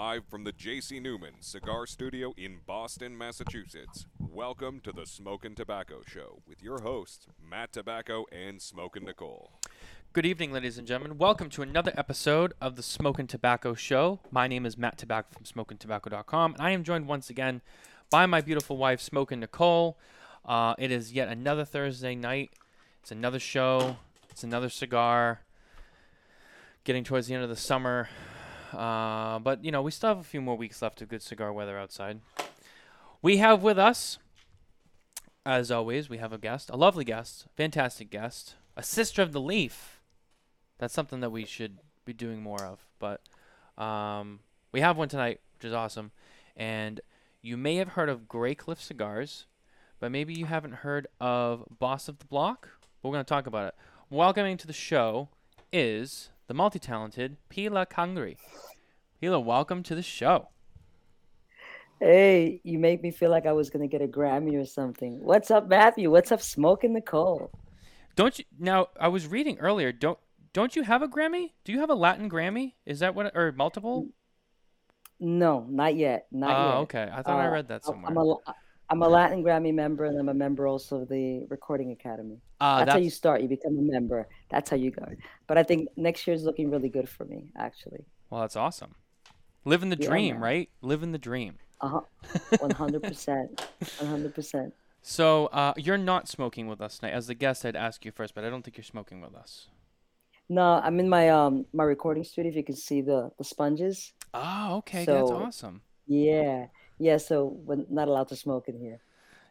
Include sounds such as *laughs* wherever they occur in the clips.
live from the J.C. Newman Cigar Studio in Boston, Massachusetts. Welcome to the Smokin' Tabacco Show with your hosts, Matt Tabacco and Smokin' Nicole. Good evening, ladies and gentlemen. Welcome to another episode of the Smokin' Tabacco Show. My name is Matt Tabacco from SmokinTabacco.com, and I am joined once again by my beautiful wife, Smokin' Nicole. Uh, it is yet another Thursday night. It's another show. It's another cigar. Getting towards the end of the summer. Uh, but, you know, we still have a few more weeks left of good cigar weather outside. We have with us, as always, we have a guest, a lovely guest, fantastic guest, a sister of the leaf. That's something that we should be doing more of. But um, we have one tonight, which is awesome. And you may have heard of Graycliff Cigars, but maybe you haven't heard of Boss of the Block. We're going to talk about it. Welcoming to the show is the multi-talented P La Cangri. Pila, welcome to the show. Hey, you make me feel like I was gonna get a Grammy or something. What's up, Matthew? What's up, Smoking Nicole? Don't you now? I was reading earlier. Don't don't you have a Grammy? Do you have a Latin Grammy? Is that what or multiple? No, not yet. Not oh, yet. okay. I thought I Uh, read that somewhere. I'm a I'm a Latin Grammy member, and I'm a member also of the Recording Academy. uh, that's, that's how you start. You become a member. That's how you go. But I think next year's looking really good for me, actually. well, that's awesome. Living the Yeah, dream, man. right? Living the dream. Uh huh. One hundred percent. One hundred percent. So uh, you're not smoking with us tonight. As the guest, I'd ask you first, but I don't think you're smoking with us. No, I'm in my um my recording studio. If you can see the the sponges. Oh, okay, that's awesome. Yeah. Yeah. So we're not allowed to smoke in here.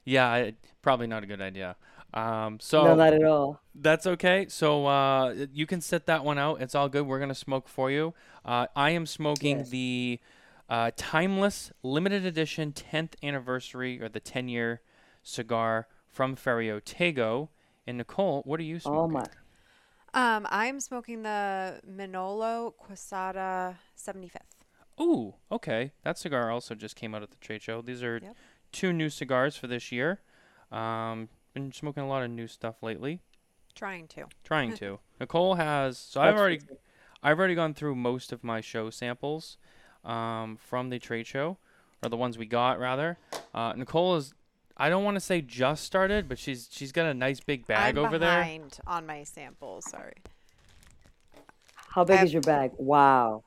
Yeah, I, probably not a good idea. Um, so no, not at all. That's okay. So uh, you can set that one out. It's all good. We're gonna smoke for you. Uh, I am smoking Yes. the uh, timeless limited edition 10th anniversary or the 10 year cigar from Ferio Tego. And Nicole, what are you smoking? Oh my. Um, I'm smoking the Manolo Quesada 75th. Ooh, okay. That cigar also just came out at the trade show. These are Yep. two new cigars for this year. Um, been smoking a lot of new stuff lately. Trying to. Trying to. *laughs* Nicole has. So I've already. I've already gone through most of my show samples um, from the trade show, or the ones we got rather. Uh, Nicole is, I don't want to say just started, but she's she's got a nice big bag I'm over there. behind on my samples. Sorry. How big I- is your bag? Wow.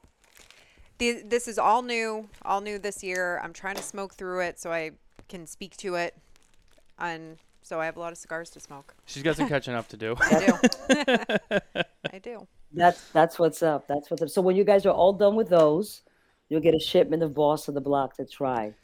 The, this is all new, all new this year. I'm trying to smoke through it so I can speak to it, and so I have a lot of cigars to smoke. She's got some catching up to do. *laughs* I do. *laughs* I do. That's that's what's up. That's what's up. So when you guys are all done with those, you'll get a shipment of Boss of the Block to try.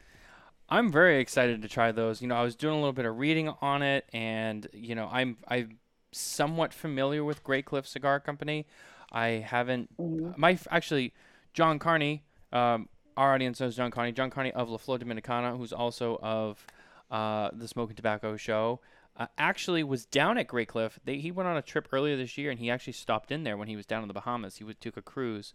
I'm very excited to try those. You know, I was doing a little bit of reading on it, and you know, I'm I'm somewhat familiar with Graycliff Cigar Company. I haven't. Mhm. My actually, John Carney. Um, our audience knows John Carney. John Carney of La Flor Dominicana, who's also of uh, the Smoking Tabacco Show. Uh, actually, was down at Graycliff. They, he went on a trip earlier this year, and he actually stopped in there when he was down in the Bahamas. He took a cruise,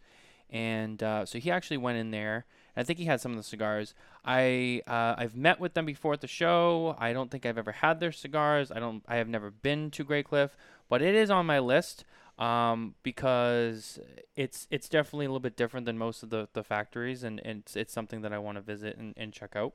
and uh, so he actually went in there. I think he had some of the cigars. I uh, I've met with them before at the show. I don't think I've ever had their cigars. I don't. I have never been to Graycliff, but it is on my list um, because it's it's definitely a little bit different than most of the, the factories, and, and it's, it's something that I want to visit and, and check out.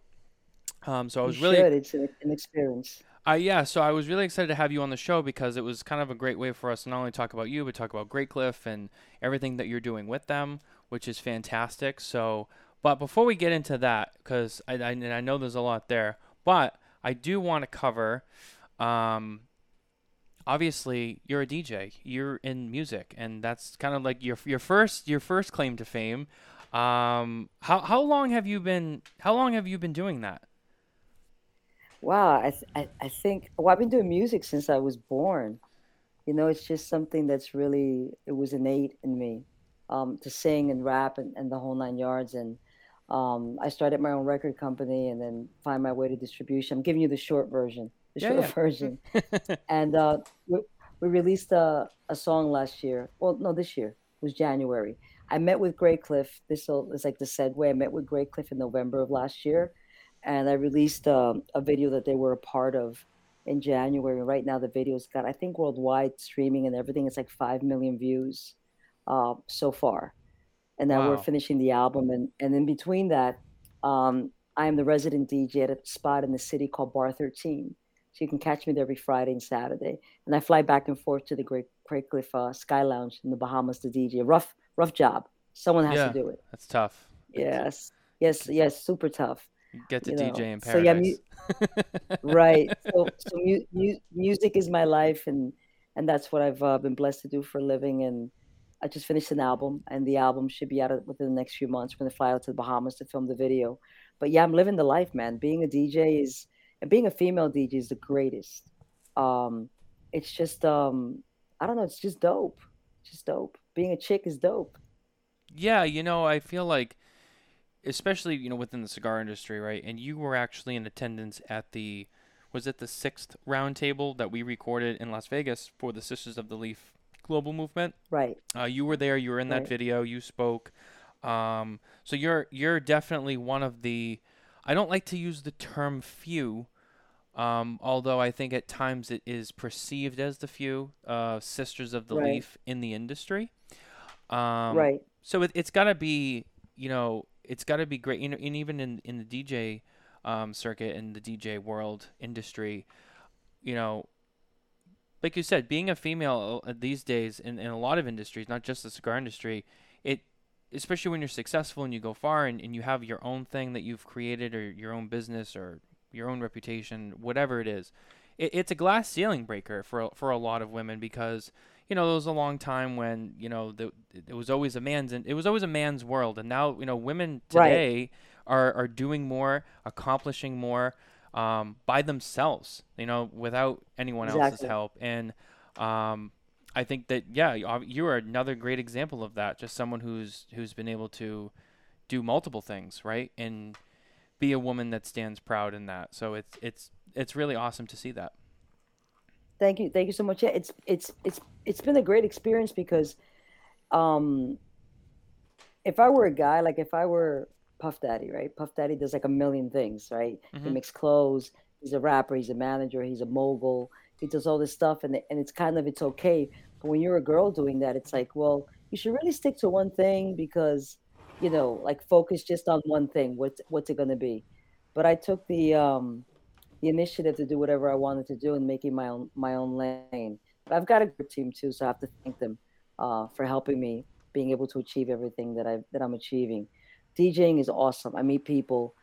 Um, so I You was really should. It's an, an experience. uh, yeah, so I was really excited to have you on the show because it was kind of a great way for us to not only talk about you, but talk about Graycliff and everything that you're doing with them, which is fantastic. So, but before we get into that, because I, I, I know there's a lot there, but I do want to cover, um, obviously you're a DJ, you're in music, and that's kind of like your your first your first claim to fame. Um, how how long have you been how long have you been doing that? Wow. I, th- I think well I've been doing music since I was born. You know, it's just something that's really it was innate in me, um, to sing and rap and, and the whole nine yards. And um, I started my own record company and then find my way to distribution. I'm giving you the short version, the Yeah, short yeah. version. *laughs* and uh, we, we released a, a song last year. Well, no, this year it was January. I met with Graycliff. This is like the segue. I met with Graycliff in November of last year, and I released um, a video that they were a part of in January. Right now, the video's got I think worldwide streaming and everything. It's like five million views uh, so far, and now we're finishing the album. And and in between that, um, I am the resident DJ at a spot in the city called Bar 13. So you can catch me there every Friday and Saturday. And I fly back and forth to the Great Graycliff uh, Sky Lounge in the Bahamas to DJ. Rough rough job. Someone has Yeah. to do it. That's tough. Yes, yes, yes. Super tough. You Get to You know, DJ in so yeah, mu- *laughs* right so so mu- mu- music is my life and and that's what i've uh, been blessed to do for a living and i just finished an album and the album should be out within the next few months we're to fly out to the bahamas to film the video but yeah i'm living the life man being a dj is and being a female dj is the greatest um it's just um i don't know it's just dope just dope being a chick is dope Yeah, you know, I feel like, especially you know within the cigar industry, right? And you were actually in attendance at the, was it the sixth roundtable that we recorded in Las Vegas for the Sisters of the Leaf global movement? right Uh, you were there. You were in that Right. video. You spoke. Um, so you're you're definitely one of the. I don't like to use the term few, um, although I think at times it is perceived as the few uh, sisters of the Right. leaf in the industry. Um, right so it, it's got to be, you know, it's got to be great. You know, and even in in the DJ um, circuit and the DJ world industry, you know, like you said, being a female uh, these days in, in a lot of industries, not just the cigar industry, it especially when you're successful and you go far and, and you have your own thing that you've created or your own business or your own reputation, whatever it is, it, it's a glass ceiling breaker for a- for a lot of women because you know there was a long time when you know the, it was always a man's and it was always a man's world and now you know women Right. today are are doing more, accomplishing more um, by themselves, you know, without anyone else's help. And um, I think that yeah, you are- another great example of that. Just someone who's who's been able to do multiple things, right, and be a woman that stands proud in that. So it's it's it's really awesome to see that. Thank you, thank you so much. Yeah, it's it's it's it's been a great experience because, um, if I were a guy, like if I were Puff Daddy, right? Puff Daddy does like a million things, right? He Mhm. makes clothes. He's a rapper. He's a manager. He's a mogul. He does all this stuff, and and it's kind of it's okay. But when you're a girl doing that, it's like, well, you should really stick to one thing because, you know, like focus just on one thing. What's what's it gonna be? But I took the um the initiative to do whatever I wanted to do and making my own my own lane. But I've got a good team too, so I have to thank them uh, for helping me being able to achieve everything that I that I'm achieving. DJing is awesome. I meet people,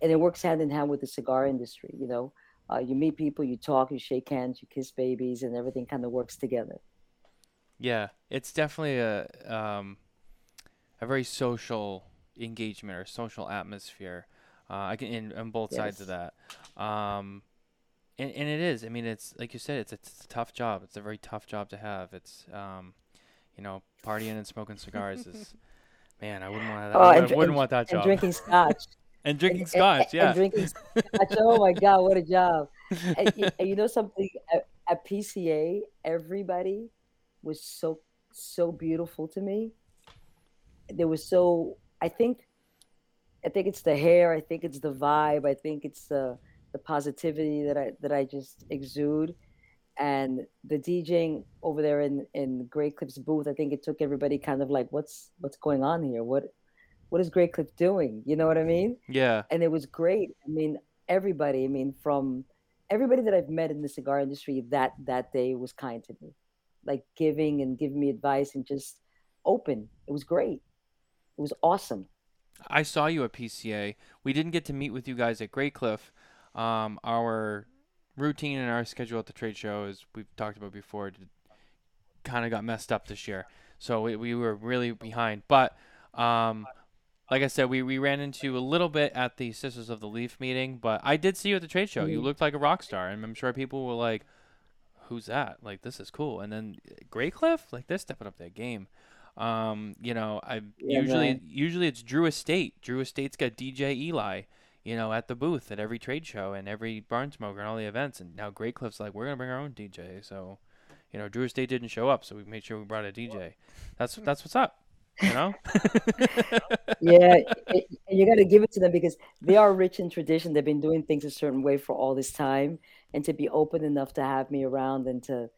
and it works hand in hand with the cigar industry. You know, uh, you meet people, you talk, you shake hands, you kiss babies, and everything kind of works together. Yeah, it's definitely a um, a very social engagement or social atmosphere. Uh, I can in on both sides of that. Um, and, and it is. I mean, it's like you said. It's a, it's a tough job. It's a very tough job to have. It's um, you know, partying and smoking cigars is. *laughs* Man, I wouldn't want that. Oh, I wouldn't, and- want that And job. drinking scotch. *laughs* And drinking and- scotch, and, yeah. And drinking *laughs* scotch. Oh my God, what a job! and, you know something at, at PCA, everybody was so so beautiful to me. There was so I think I think it's the hair, I think it's the vibe, I think it's the the positivity that I that I just exude. And the DJing over there in in Graycliff's booth, I think it took everybody kind of like, what's what's going on here? What what is Graycliff doing? You know what I mean? yeah, and it was great. I mean, everybody. I mean, from everybody that I've met in the cigar industry that that day was kind to me, like giving and giving me advice and just open. It was great. It was awesome. I saw you at PCA. We didn't get to meet with you guys at Graycliff. Um, our routine and our schedule at the trade show, as we've talked about before, kind of got messed up this year. So we, we were really behind. But um, like I said, we, we ran into a little bit at the Sisters of the Leaf meeting. But I did see you at the trade show. You Mhm. looked like a rock star, and I'm sure people were like, "Who's that? Like this is cool." And then Graycliff, like they're stepping up their game. Um, you know, I Yeah, usually man. usually it's Drew Estate. Drew Estate's got DJ Eli, you know, at the booth at every trade show and every barn smoker and all the events. And now Graycliff's like, we're gonna bring our own DJ. So, you know, Drew Estate didn't show up, so we made sure we brought a DJ. That's that's what's up. You know. *laughs* Yeah, it, and you got to give it to them because they are rich in tradition. They've been doing things a certain way for all this time, and to be open enough to have me around and to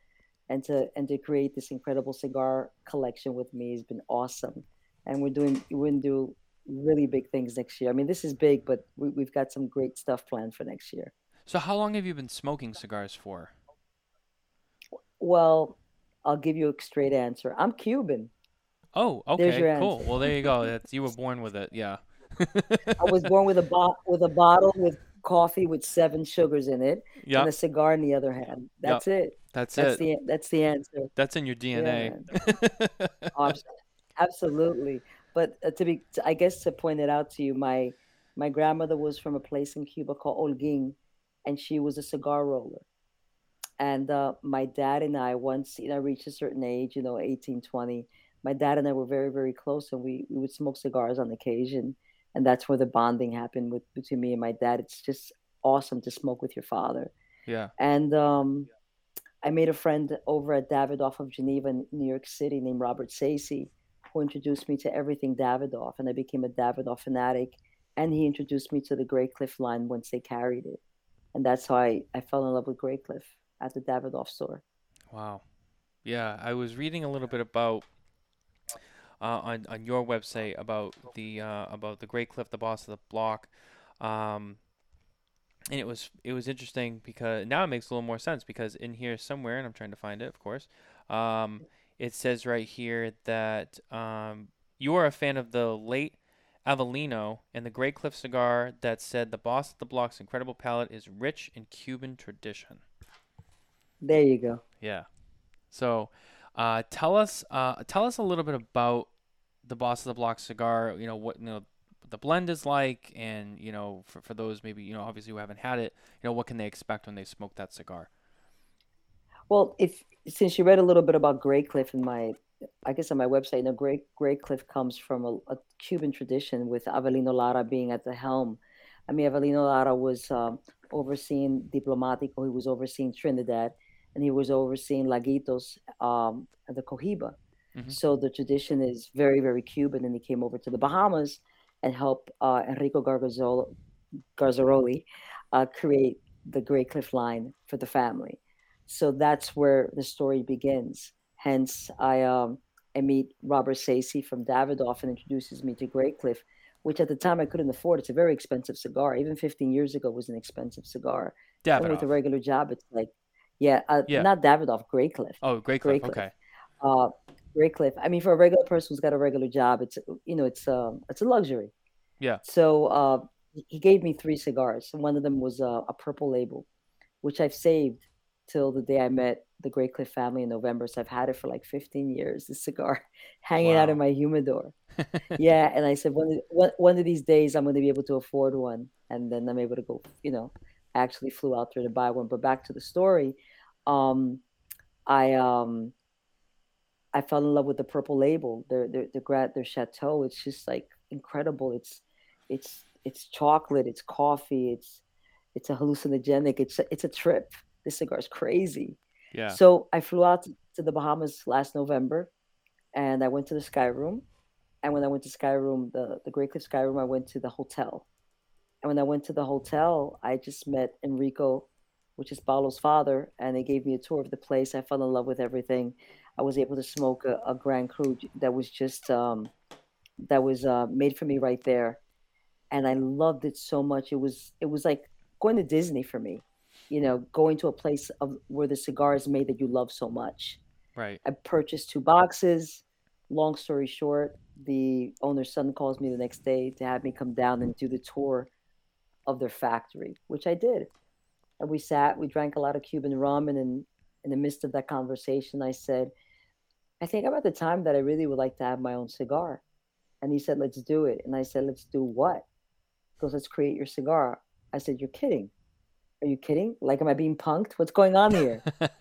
and to and to create this incredible cigar collection with me has been awesome. and we're doing we're gonna do really big things next year. I mean, this is big, but we, we've got some great stuff planned for next year. So how long have you been smoking cigars for? Well, I'll give you a straight answer. I'm Cuban. Oh, okay, cool. answer. Well, there you go. That's you were born with it. Yeah. I was born with a bo- with a bottle with coffee with seven sugars in it Yeah, and a cigar in the other hand. That's it. that's That's it. the that's the answer. That's in your DNA. *laughs* Abs- absolutely. But uh, to be, I guess to point it out to you, my my grandmother was from a place in Cuba called Holguin, and she was a cigar roller. And uh, my dad and I, once you know, reached a certain age, you know, 18, 20, my dad and I were very, very close, and we, we would smoke cigars on occasion, and that's where the bonding happened with between me and my dad. It's just awesome to smoke with your father. yeah. And um, I made a friend over at Davidoff of Geneva in New York City named Robert Sacy, who introduced me to everything Davidoff, and I became a Davidoff fanatic. And he introduced me to the Graycliff line once they carried it, and that's how I, I fell in love with Graycliff at the Davidoff store. Wow. Yeah, I was reading a little bit about uh, on on your website about the uh, about the Graycliff, the boss of the block, um, and it was it was interesting because now it makes a little more sense because in here somewhere, and I'm trying to find it, of course, um, it says right here that um, you are a fan of the late Avelino and the Graycliff cigar that said the boss of the block's incredible palate is rich in Cuban tradition. There you go. Yeah. So, uh, tell us, uh, tell us a little bit about the Boss of the Block cigar. You know what you know the blend is like, and you know for, for those maybe you know obviously who haven't had it, you know what can they expect when they smoke that cigar? Well, if since you read a little bit about Graycliff in my, I guess on my website, you know, Grey Graycliff comes from a, a Cuban tradition with Avelino Lara being at the helm. I mean, Avelino Lara was um, overseeing Diplomático. He was overseeing Trinidad, and he was overseeing Laguitos, um, the Cohiba. Mhm. So the tradition is very, very Cuban. And he came over to the Bahamas and helped uh, Enrico Gargazolo, Garzaroli uh, create the Graycliff line for the family. So that's where the story begins. Hence, I um, I meet Robert Sacy from Davidoff and introduces me to Graycliff, which at the time I couldn't afford. It's a very expensive cigar. Even 15 years ago, it was an expensive cigar. And with a regular job, it's like, yeah, uh, Yeah. not Davidoff, Graycliff. Oh, Graycliff. Okay. Uh, Graycliff. I mean, for a regular person who's got a regular job, it's you know, it's um, it's a luxury. Yeah. So uh, he- gave me three cigars, and one of them was a, a purple label, which I've saved till the day I met the Graycliff family in November. So I've had it for like 15 years. This cigar *laughs* hanging out in my humidor. *laughs* yeah, and I said one of, one, one of these days I'm going to be able to afford one, and then I'm able to go. You know, actually flew out there to buy one. But back to the story, um, I um, I fell in love with the purple label, their their their, their chateau. It's just like incredible. It's it's it's chocolate, it's coffee, it's it's a hallucinogenic. It's a, it's a trip. This cigar is crazy. Yeah. So I flew out to the Bahamas last November, and I went to the Sky Room. And when I went to Sky Room, the the Graycliff Sky Room, I went to the hotel. And when I went to the hotel, I just met Enrico, which is Paolo's father, and they gave me a tour of the place. I fell in love with everything. I was able to smoke a, a Grand Cru that was just um, that was uh, made for me right there, and I loved it so much. It was it was like going to Disney for me, you know, going to a place of where the cigar is made that you love so much. Right. I purchased two boxes. Long story short, the owner's son calls me the next day to have me come down and do the tour of their factory, which I did. And we sat, we drank a lot of Cuban rum, and in, in the midst of that conversation, I said, I think I'm the time that I really would like to have my own cigar. And he said, Let's do it. And I said, Let's do what? He goes, Let's create your cigar. I said, You're kidding. Are you kidding? Like, am I being punked? What's going on here? *laughs*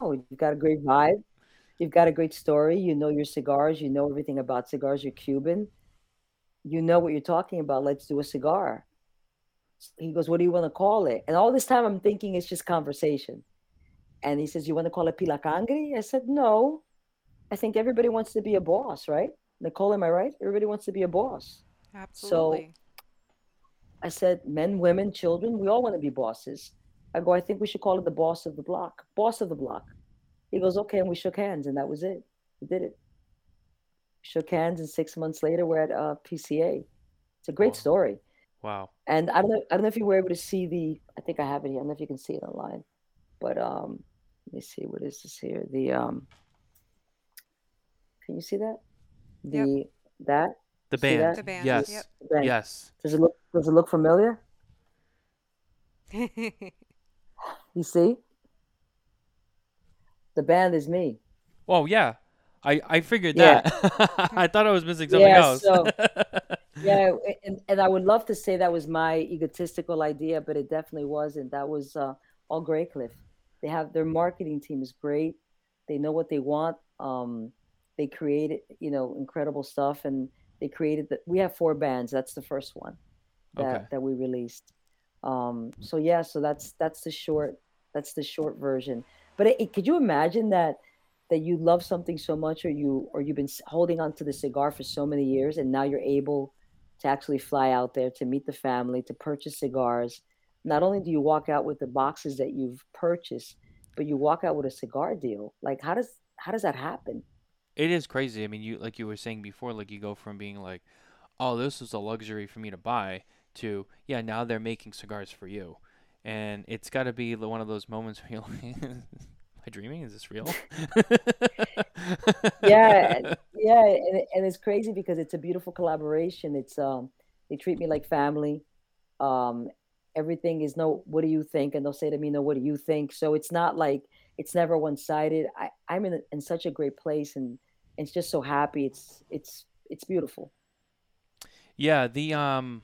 Oh, you've got a great vibe. You've got a great story. You know your cigars. You know everything about cigars. You're Cuban. You know what you're talking about. Let's do a cigar. He goes, What do you want to call it? And all this time I'm thinking it's just conversation. And he says, You want to call it P La Cangri? I said, No. I think everybody wants to be a boss, right? Nicole, am I right? Everybody wants to be a boss. Absolutely. So I said, men, women, children, we all want to be bosses. I go, I think we should call it the boss of the block. Boss of the block. He goes, okay, and we shook hands, and that was it. We did it. shook hands, and six months later, we're at uh, PCA. It's a great Wow. story. Wow. And I don't know, I don't know if you were able to see the. I think I have it here. I don't know if you can see it online, but um, let me see. What is this here? The um. Can you see that? Yep. The that The See that? band. The band, Yes. yep. Right. Yes. Does it look Does it look familiar? *laughs* You see? The band is me. Oh yeah. I I figured Yeah. that. *laughs* I thought I was missing something Yeah, else. so- Yeah, and, and I would love to say that was my egotistical idea, but it definitely wasn't. That was uh, all Graycliff. They have their marketing team is great. They know what they want. Um, they created, you know, incredible stuff, and they created that. We have four bands. That's the first one that Okay. that we released. Um, so yeah, so that's that's the short that's the short version. But it, it- could you imagine that that you love something so much, or you or you've been holding on to the cigar for so many years, and now you're able to actually fly out there to meet the family, to purchase cigars. Not only do you walk out with the boxes that you've purchased, but you walk out with a cigar deal. Like how does how does that happen? It is crazy. I mean, you like you were saying before, like you go from being like, "Oh, this was a luxury for me to buy," to yeah, now they're making cigars for you, and it's got to be one of those moments where you're like, "Am *laughs* I dreaming? Is this real?" *laughs* *laughs* yeah yeah and, and it's crazy because it's a beautiful collaboration. It's um they treat me like family. Um everything is no what do you think? And they'll say to me no what do you think? So it's not like it's never one-sided. I i'm in, in such a great place and it's just so happy. It's it's it's beautiful. Yeah, the um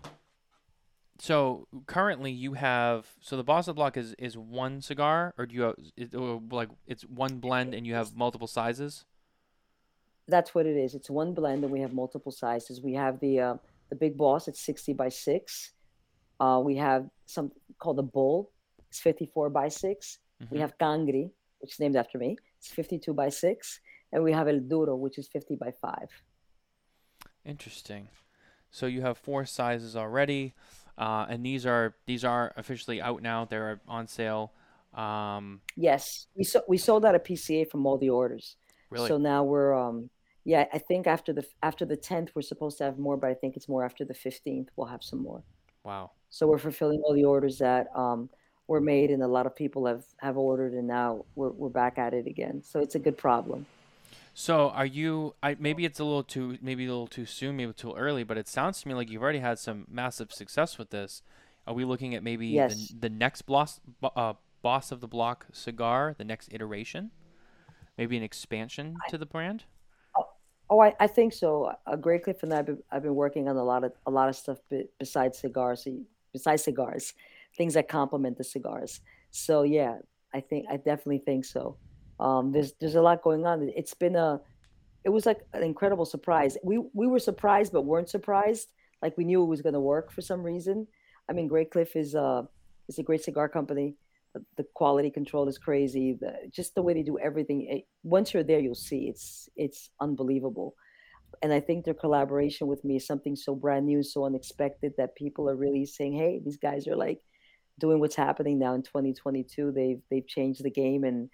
so currently you have so the Boss of Block is is one cigar or do you have it, like it's one blend and you have multiple sizes? that's what it is it's one blend and we have multiple sizes we have the uh the big boss it's 60 by 6 uh we have some called the bull it's 54 by 6 We Mhm. have Cangri, which is named after me. It's 52 by 6. And we have El Duro, which is 50 by 5. Interesting. So you have four sizes already, uh, and these are these are officially out now. They're on sale. Um, Yes, we so, we sold out a PCA from all the orders. really, So now we're um yeah, I think after the after the 10th we're supposed to have more, but I think it's more after the 15th we'll have some more. wow. So we're fulfilling all the orders that um were made and a lot of people have have ordered and now we're we're back at it again. So it's a good problem. So are you? I maybe it's a little too maybe a little too soon, maybe too early, but it sounds to me like you've already had some massive success with this. Are we looking at maybe Yes. the, the next boss uh, boss of the block cigar, the next iteration, maybe an expansion to the brand? Oh, I, I think so. Uh, Graycliff and I've been, I've been working on a lot of a lot of stuff besides cigars. Besides cigars, things that complement the cigars. So yeah, I think I definitely think so. Um, there's there's a lot going on. It's been a, it was like an incredible surprise. We we were surprised but weren't surprised. Like we knew it was going to work for some reason. I mean, Graycliff is uh is a great cigar company. The, the quality control is crazy. The, just the way they do everything. It, once you're there, you'll see it's it's unbelievable. And I think their collaboration with me is something so brand new, so unexpected that people are really saying, "Hey, these guys are like doing what's happening now in 2022. They've they've changed the game and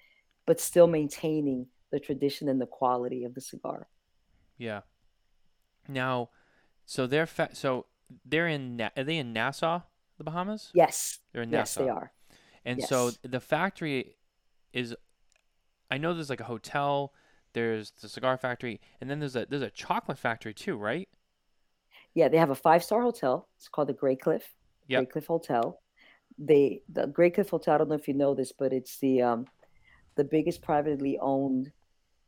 but still maintaining the tradition and the quality of the cigar." Yeah. Now, so they're fa- so they're in Na- are they in Nassau, the Bahamas? Yes, They're in yes, Nassau. they are. And so the factory is I know there's like a hotel, there's the cigar factory, and then there's a there's a chocolate factory too, right? Yeah, they have a five star hotel. It's called the Graycliff. Yep. Grey Cliff Hotel. They the Graycliff Hotel. I don't know if you know this, but it's the um, the biggest privately owned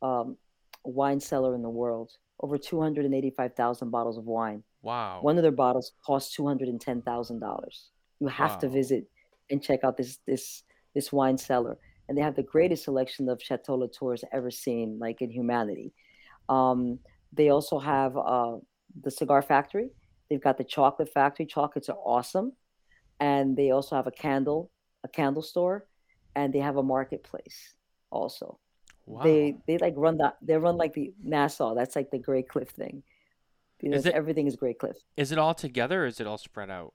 um, wine cellar in the world. Over two hundred and eighty five thousand bottles of wine. Wow. One of their bottles costs two hundred and ten thousand dollars. You have to visit and check out this this this wine cellar, and they have the greatest selection of Chateau Latour's ever seen, like in humanity. Um, they also have uh, the cigar factory. They've got the chocolate factory. Chocolates are awesome, and they also have a candle a candle store, and they have a marketplace also. wow. They they like run that they run like the Nassau. That's like the Graycliff thing. Because it- everything is Graycliff. is it all together or is it all spread out?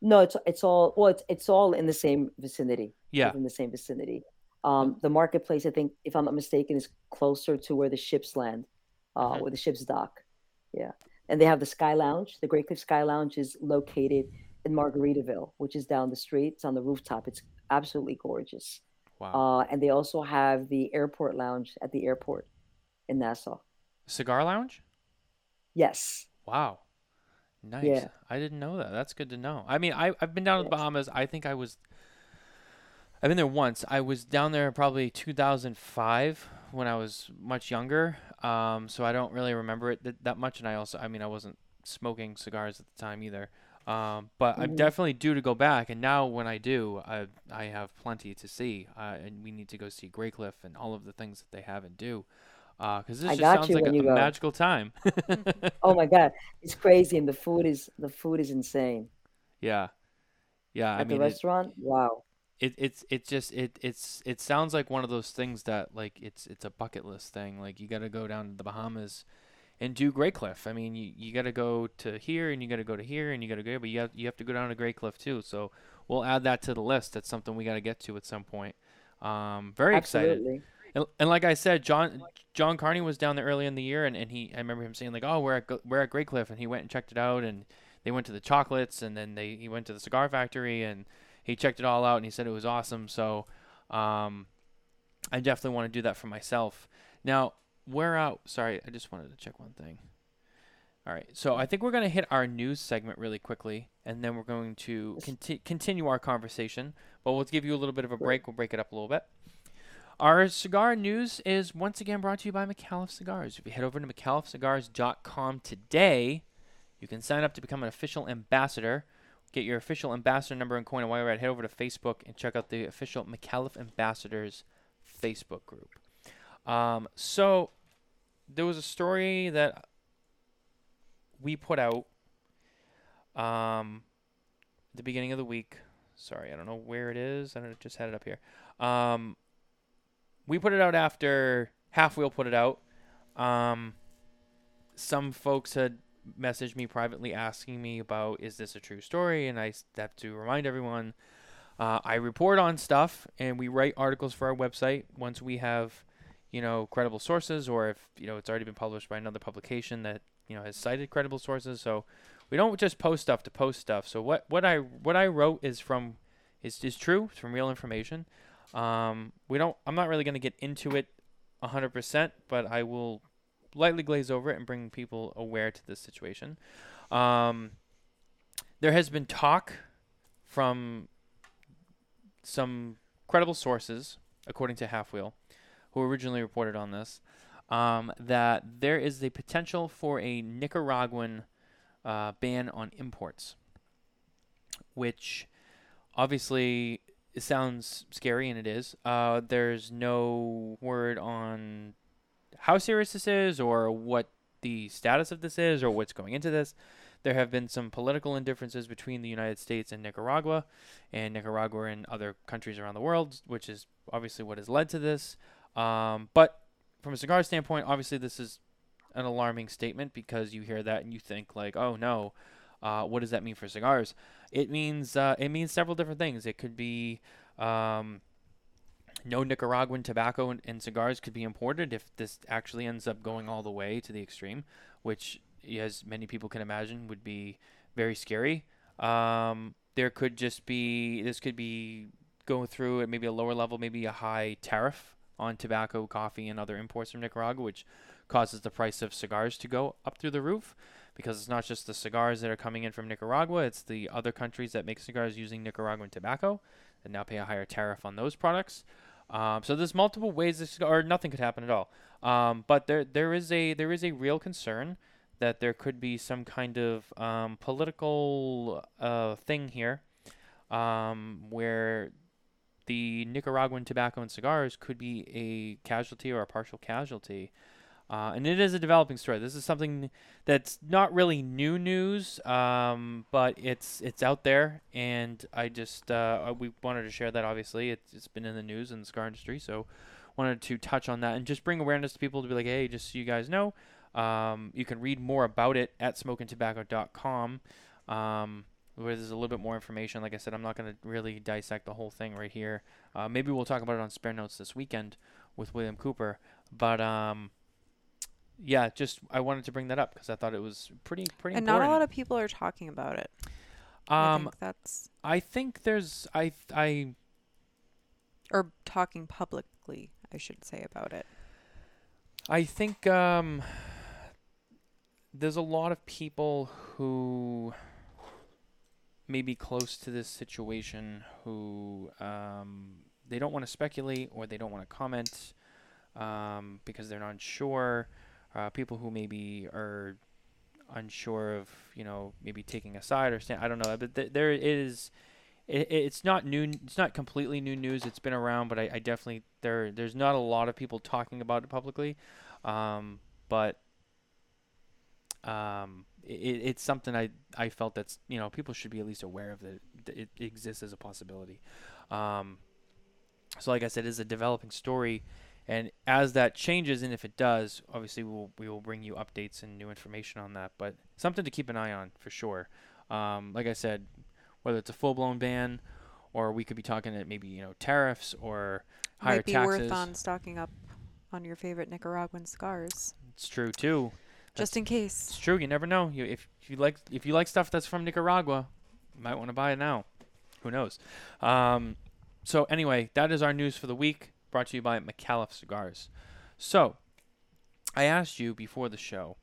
No, it's it's all well, it's it's all in the same vicinity. Yeah. within the same vicinity. Um, the marketplace, I think, if I'm not mistaken, is closer to where the ships land. uh, Mhm. where the ships dock. Yeah, and they have the Sky Lounge. The Graycliff Sky Lounge is located in Margaritaville, which is down the street. It's on the rooftop. It's absolutely gorgeous. Wow. Uh, and they also have the airport lounge at the airport in Nassau. Cigar lounge? Yes. Wow. Nice. Yeah. I didn't know that. That's good to know. I mean, I, I've been down to the Bahamas. I think I was. I've been there once. I was down there probably 2005 when I was much younger. Um, so I don't really remember it th- that much. And I also, I mean, I wasn't smoking cigars at the time either. Um, but I'm Mhm. definitely due to go back. And now when I do, I I have plenty to see. Uh, and we need to go see Graycliff and all of the things that they have and do. Because this I just sounds like a, a magical time. *laughs* Oh my God, it's crazy, and the food is the food is insane. Yeah. Yeah, I At mean the it, restaurant, wow. it it's it's just it it's it sounds like one of those things that like it's it's a bucket list thing. Like you got to go down to the Bahamas and do Graycliff. I mean, you, you got to go to here and you got to go to here and you got to go, but you have you have to go down to Graycliff too. So we'll add that to the list. That's something we got to get to at some point. Um, very excited. Absolutely. And, and like I said, John John Carney was down there early in the year, and, and he I remember him saying like, oh, we're at we're at Graycliff, and he went and checked it out, and they went to the chocolates, and then they he went to the cigar factory, and he checked it all out, and he said it was awesome. So, um, I definitely want to do that for myself. Now, we're out. Sorry, I just wanted to check one thing. All right, so I think we're gonna hit our news segment really quickly, and then we're going to conti- continue our conversation. But we'll give you a little bit of a break. We'll break it up a little bit. Our cigar news is once again brought to you by McAuliffe Cigars. If you head over to McAuliffeCigars.com today, you can sign up to become an official ambassador. Get your official ambassador number and coin. And while you're at, it, head over to Facebook and check out the official McAuliffe Ambassadors Facebook group. Um, so there was a story that we put out um, at the beginning of the week. Sorry, I don't know where it is. I don't, just had it up here. Um, we put it out after Half Wheel put it out. Um, some folks had messaged me privately asking me about is this a true story, and I have to remind everyone. Uh, I report on stuff, and we write articles for our website once we have, you know, credible sources, or if you know it's already been published by another publication that you know has cited credible sources. So we don't just post stuff to post stuff. So what what I what I wrote is from is is true. It's from real information. Um, we don't. I'm not really going to get into it 100%, but I will lightly glaze over it and bring people aware to this situation. Um, there has been talk from some credible sources, according to Half Wheel, who originally reported on this, um, that there is the potential for a Nicaraguan uh, ban on imports, which obviously sounds scary, and it is. Uh, there's no word on how serious this is, or what the status of this is, or what's going into this. There have been some political indifferences between the United States and Nicaragua, and Nicaragua and other countries around the world, which is obviously what has led to this. Um, but from a cigar standpoint, obviously this is an alarming statement because you hear that and you think like, oh no, uh, what does that mean for cigars? It means uh, it means several different things. It could be um, no Nicaraguan tobacco and, and cigars could be imported if this actually ends up going all the way to the extreme, which, as many people can imagine, would be very scary. Um, there could just be this could be going through at maybe a lower level, maybe a high tariff on tobacco, coffee, and other imports from Nicaragua, which causes the price of cigars to go up through the roof because it's not just the cigars that are coming in from Nicaragua, it's the other countries that make cigars using Nicaraguan tobacco and now pay a higher tariff on those products. Um, so there's multiple ways this or nothing could happen at all. Um, but there there is a there is a real concern that there could be some kind of um, political uh, thing here um, where the Nicaraguan tobacco and cigars could be a casualty or a partial casualty. Uh, and it is a developing story. This is something that's not really new news, um, but it's it's out there, and I just uh, we wanted to share that. Obviously, it's it's been in the news in the cigar industry, so wanted to touch on that and just bring awareness to people to be like, hey, just so you guys know, um, you can read more about it at smokintabacco.com. Um, where there's a little bit more information. Like I said, I'm not going to really dissect the whole thing right here. Uh, maybe we'll talk about it on Spare Notes this weekend with William Cooper. But um, yeah, just I wanted to bring that up because I thought it was pretty pretty and not a lot of people are talking about it. I um, think that's I think there's I I or talking publicly, I should say about it. I think um, there's a lot of people who may be close to this situation who um, they don't want to speculate or they don't want to comment um, because they're not sure. Uh, people who maybe are unsure of, you know, maybe taking a side or stand. I don't know, but th- there is. It, it's not new. It's not completely new news. It's been around, but I, I definitely there. There's not a lot of people talking about it publicly, um, but um, it, it's something I I felt that's you know people should be at least aware of that it exists as a possibility. Um, so like I said, it's a developing story, and as that changes, and if it does, obviously we'll we will bring you updates and new information on that. But something to keep an eye on for sure. Um, like I said, whether it's a full blown ban, or we could be talking at maybe you know tariffs or higher Might be taxes. worth on stocking up on your favorite Nicaraguan cigars, It's true too. Just in case. It's true. You never know. You if, if you like if you like stuff that's from Nicaragua, you might want to buy it now. Who knows? Um, so anyway, that is our news for the week. Brought to you by McAuliffe Cigars. So, I asked you before the show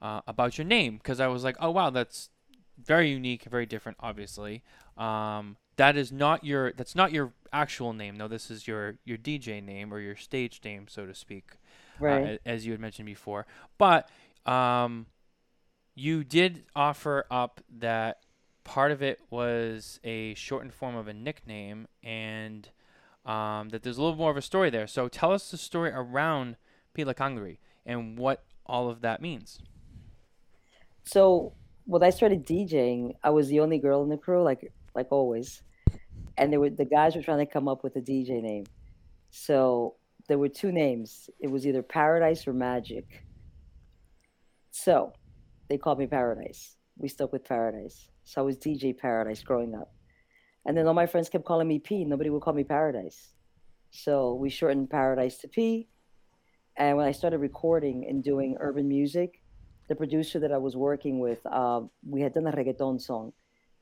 uh, about your name because I was like, oh wow, that's very unique, very different. Obviously, um, that is not your that's not your actual name. No, this is your your DJ name or your stage name, so to speak Right. uh, as you had mentioned before. But um, you did offer up that part of it was a shortened form of a nickname, and um, that there's a little more of a story there. So tell us the story around P La Cangri and what all of that means. So when I started DJing, I was the only girl in the crew, like like always, and they were the guys were trying to come up with a DJ name. So there were two names. It was either Paradise or Magic. So they called me Paradise. We stuck with Paradise. So I was DJ Paradise growing up, and then all my friends kept calling me P. Nobody would call me Paradise. So we shortened Paradise to P. And when I started recording and doing urban music, the producer that I was working with, uh, we had done a reggaeton song.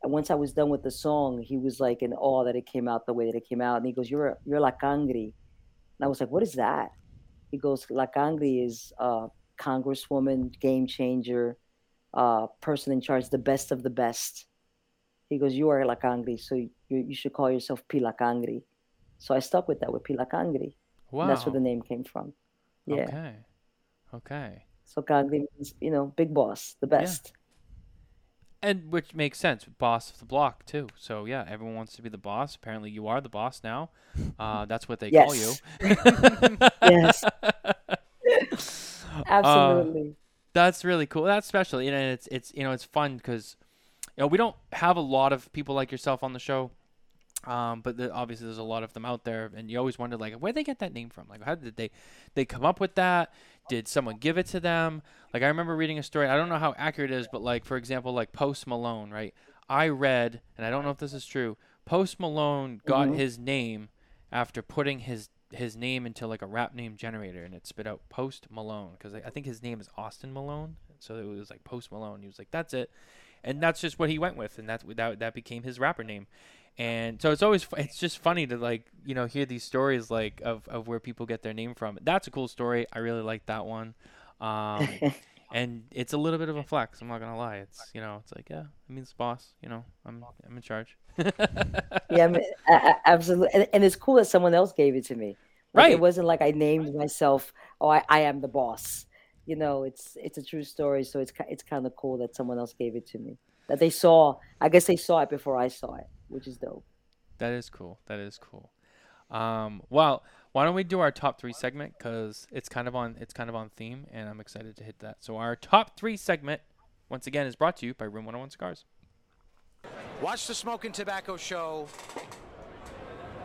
And once I was done with the song, he was like in awe that it came out the way that it came out. And he goes, You're you're La Cangri. And I was like, What is that? He goes, La Cangri is a congresswoman, game changer, uh, person in charge, the best of the best. He goes, You are La Cangri, so you, you should call yourself P La Cangri. So I stuck with that with P La Cangri. Wow. And that's where the name came from. Yeah. Okay. Okay. So Cangri means, you know, big boss, the best. And which makes sense, boss of the block too. So yeah, everyone wants to be the boss. Apparently, you are the boss now. Uh, that's what they call you. Yes. *laughs* Absolutely. That's really cool. That's special. You know, it's it's you know it's fun because you know we don't have a lot of people like yourself on the show. Um, but the, obviously there's a lot of them out there, and you always wonder like where they get that name from. Like how did they they come up with that? Did someone give it to them? Like I remember reading a story. I don't know how accurate it is, but like for example, like Post Malone, right? I read, and I don't know if this is true. Post Malone got Mhm. his name after putting his his name into like a rap name generator, and it spit out Post Malone because I, I think his name is Austin Malone, so it was like Post Malone. He was like, "That's it," and that's just what he went with, and that's that that became his rapper name. And so it's always it's just funny to like you know hear these stories like of, of where people get their name from. That's a cool story. I really like that one. Um, *laughs* and it's a little bit of a flex. I'm not gonna lie. It's you know it's like yeah, it means boss. You know I'm I'm in charge. *laughs* yeah, I mean, a- a- absolutely. And, and it's cool that someone else gave it to me. Like, Right. It wasn't like I named myself. Oh, I, I am the boss. You know, it's it's a true story. So it's it's kind of cool that someone else gave it to me. That they saw. I guess they saw it before I saw it, which is dope. That is cool. That is cool. Um, well, why don't we do our top three segment because it's kind of on it's kind of on theme, and I'm excited to hit that. So our top three segment, once again, is brought to you by Room 101 Cigars. Watch the Smoking Tabacco Show.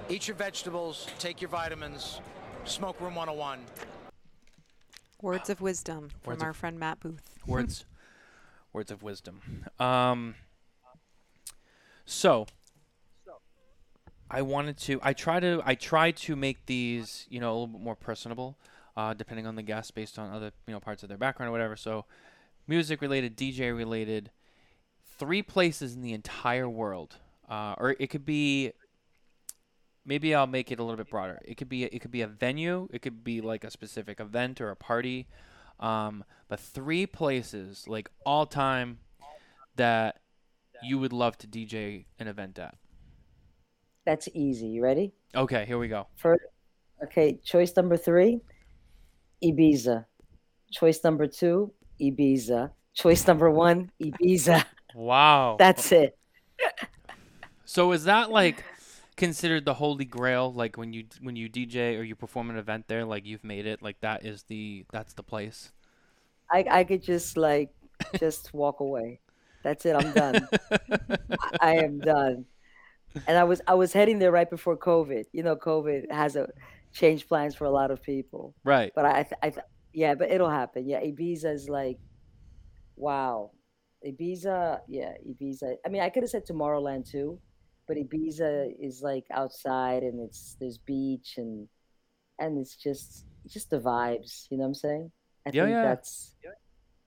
Eat your vegetables, take your vitamins, smoke room 101. Words of wisdom Words from of- our friend Matt Booth. *laughs* words words of wisdom um so i wanted to i try to i try to make these you know a little bit more personable uh, depending on the guest, based on other you know parts of their background or whatever. So, music related, DJ related, three places in the entire world, uh, or it could be. Maybe I'll make it a little bit broader. It could be it could be a venue. It could be like a specific event or a party. Um, but three places like all time that you would love to DJ an event at. That's easy. You ready? Okay, here we go. First, okay, choice number three, Ibiza. Choice number two, Ibiza. Choice number one, Ibiza. Wow. That's it. So is that like considered the holy grail? Like when you when you DJ or you perform an event there, like you've made it. Like that is the that's the place. I I could just like just walk away. That's it. I'm done. *laughs* I, am done. And I was I was heading there right before COVID. You know, COVID has a changed plans for a lot of people. Right. But I, I, yeah, but it'll happen. Yeah, Ibiza is like, wow, Ibiza. Yeah, Ibiza. I mean, I could have said Tomorrowland too, but Ibiza is like outside and it's there's beach and and it's just just the vibes. You know what I'm saying? I Yeah, think yeah. that's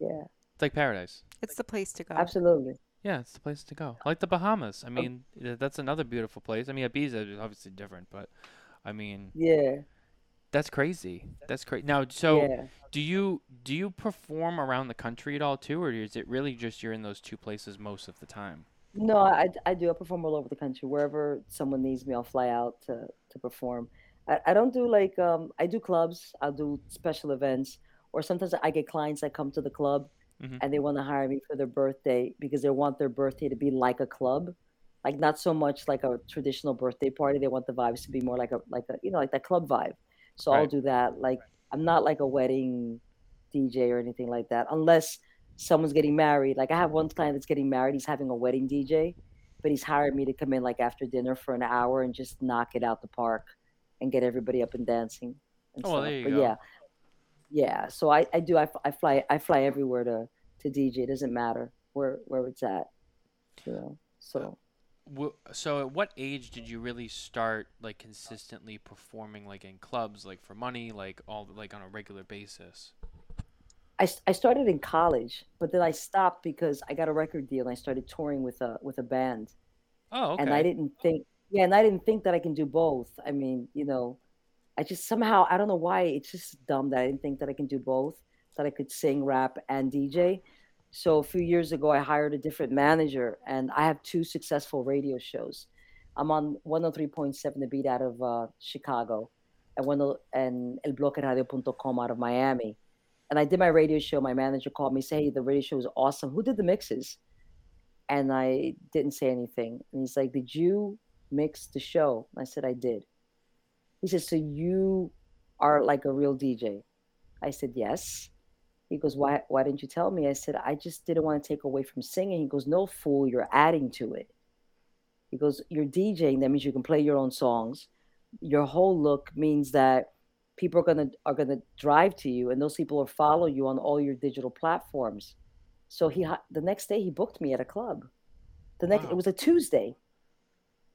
yeah, It's like paradise. It's the place to go. absolutely. Yeah, it's the place to go. Like the Bahamas. I mean, th- that's another beautiful place. I mean, Ibiza is obviously different, but I mean, Yeah, that's crazy. That's crazy. Now, so yeah. do you do you perform around the country at all too, or is it really just you're in those two places most of the time? No, I, I do. I perform all over the country. Wherever someone needs me, I'll fly out to, to perform. I, I don't do like, um, I do clubs, I'll do special events, or sometimes I get clients that come to the club Mhm. and they want to hire me for their birthday because they want their birthday to be like a club. Like not so much like a traditional birthday party. They want the vibes to be more like a like a you know like that club vibe. So I'll do that. Like I'm not like a wedding DJ or anything like that, unless someone's getting married. Like I have one client that's getting married. He's having a wedding DJ, but he's hired me to come in like after dinner for an hour and just knock it out the park and get everybody up and dancing. And Oh, well, stuff. there you but go. yeah, yeah. So I, I do. I, I fly. I fly everywhere to to DJ. It doesn't matter where where it's at. You know. So So, at what age did you really start like consistently performing like in clubs, like for money, like all like on a regular basis? I, I started in college, but then I stopped because I got a record deal and I started touring with a with a band. Oh, okay. and I didn't think, yeah, and I didn't think that I can do both. I mean, you know, I just somehow I don't know why it's just dumb that I didn't think that I can do both, that I could sing, rap, and DJ. So a few years ago, I hired a different manager, and I have two successful radio shows. I'm on 103.7 The Beat out of uh, Chicago, and one and elbloqueradio.com out of Miami. And I did my radio show. My manager called me, say, "Hey, the radio show is awesome. Who did the mixes?" and I didn't say anything. And he's like, Did you mix the show? I said, I did. He said, So you are like a real DJ? I said, Yes. He goes, Why why didn't you tell me? I said, I just didn't want to take away from singing. He goes, No fool, you're adding to it. He goes, You're DJing, that means you can play your own songs. Your whole look means that people are gonna are gonna drive to you and those people will follow you on all your digital platforms. So he the next day he booked me at a club. The next Wow. it was a Tuesday.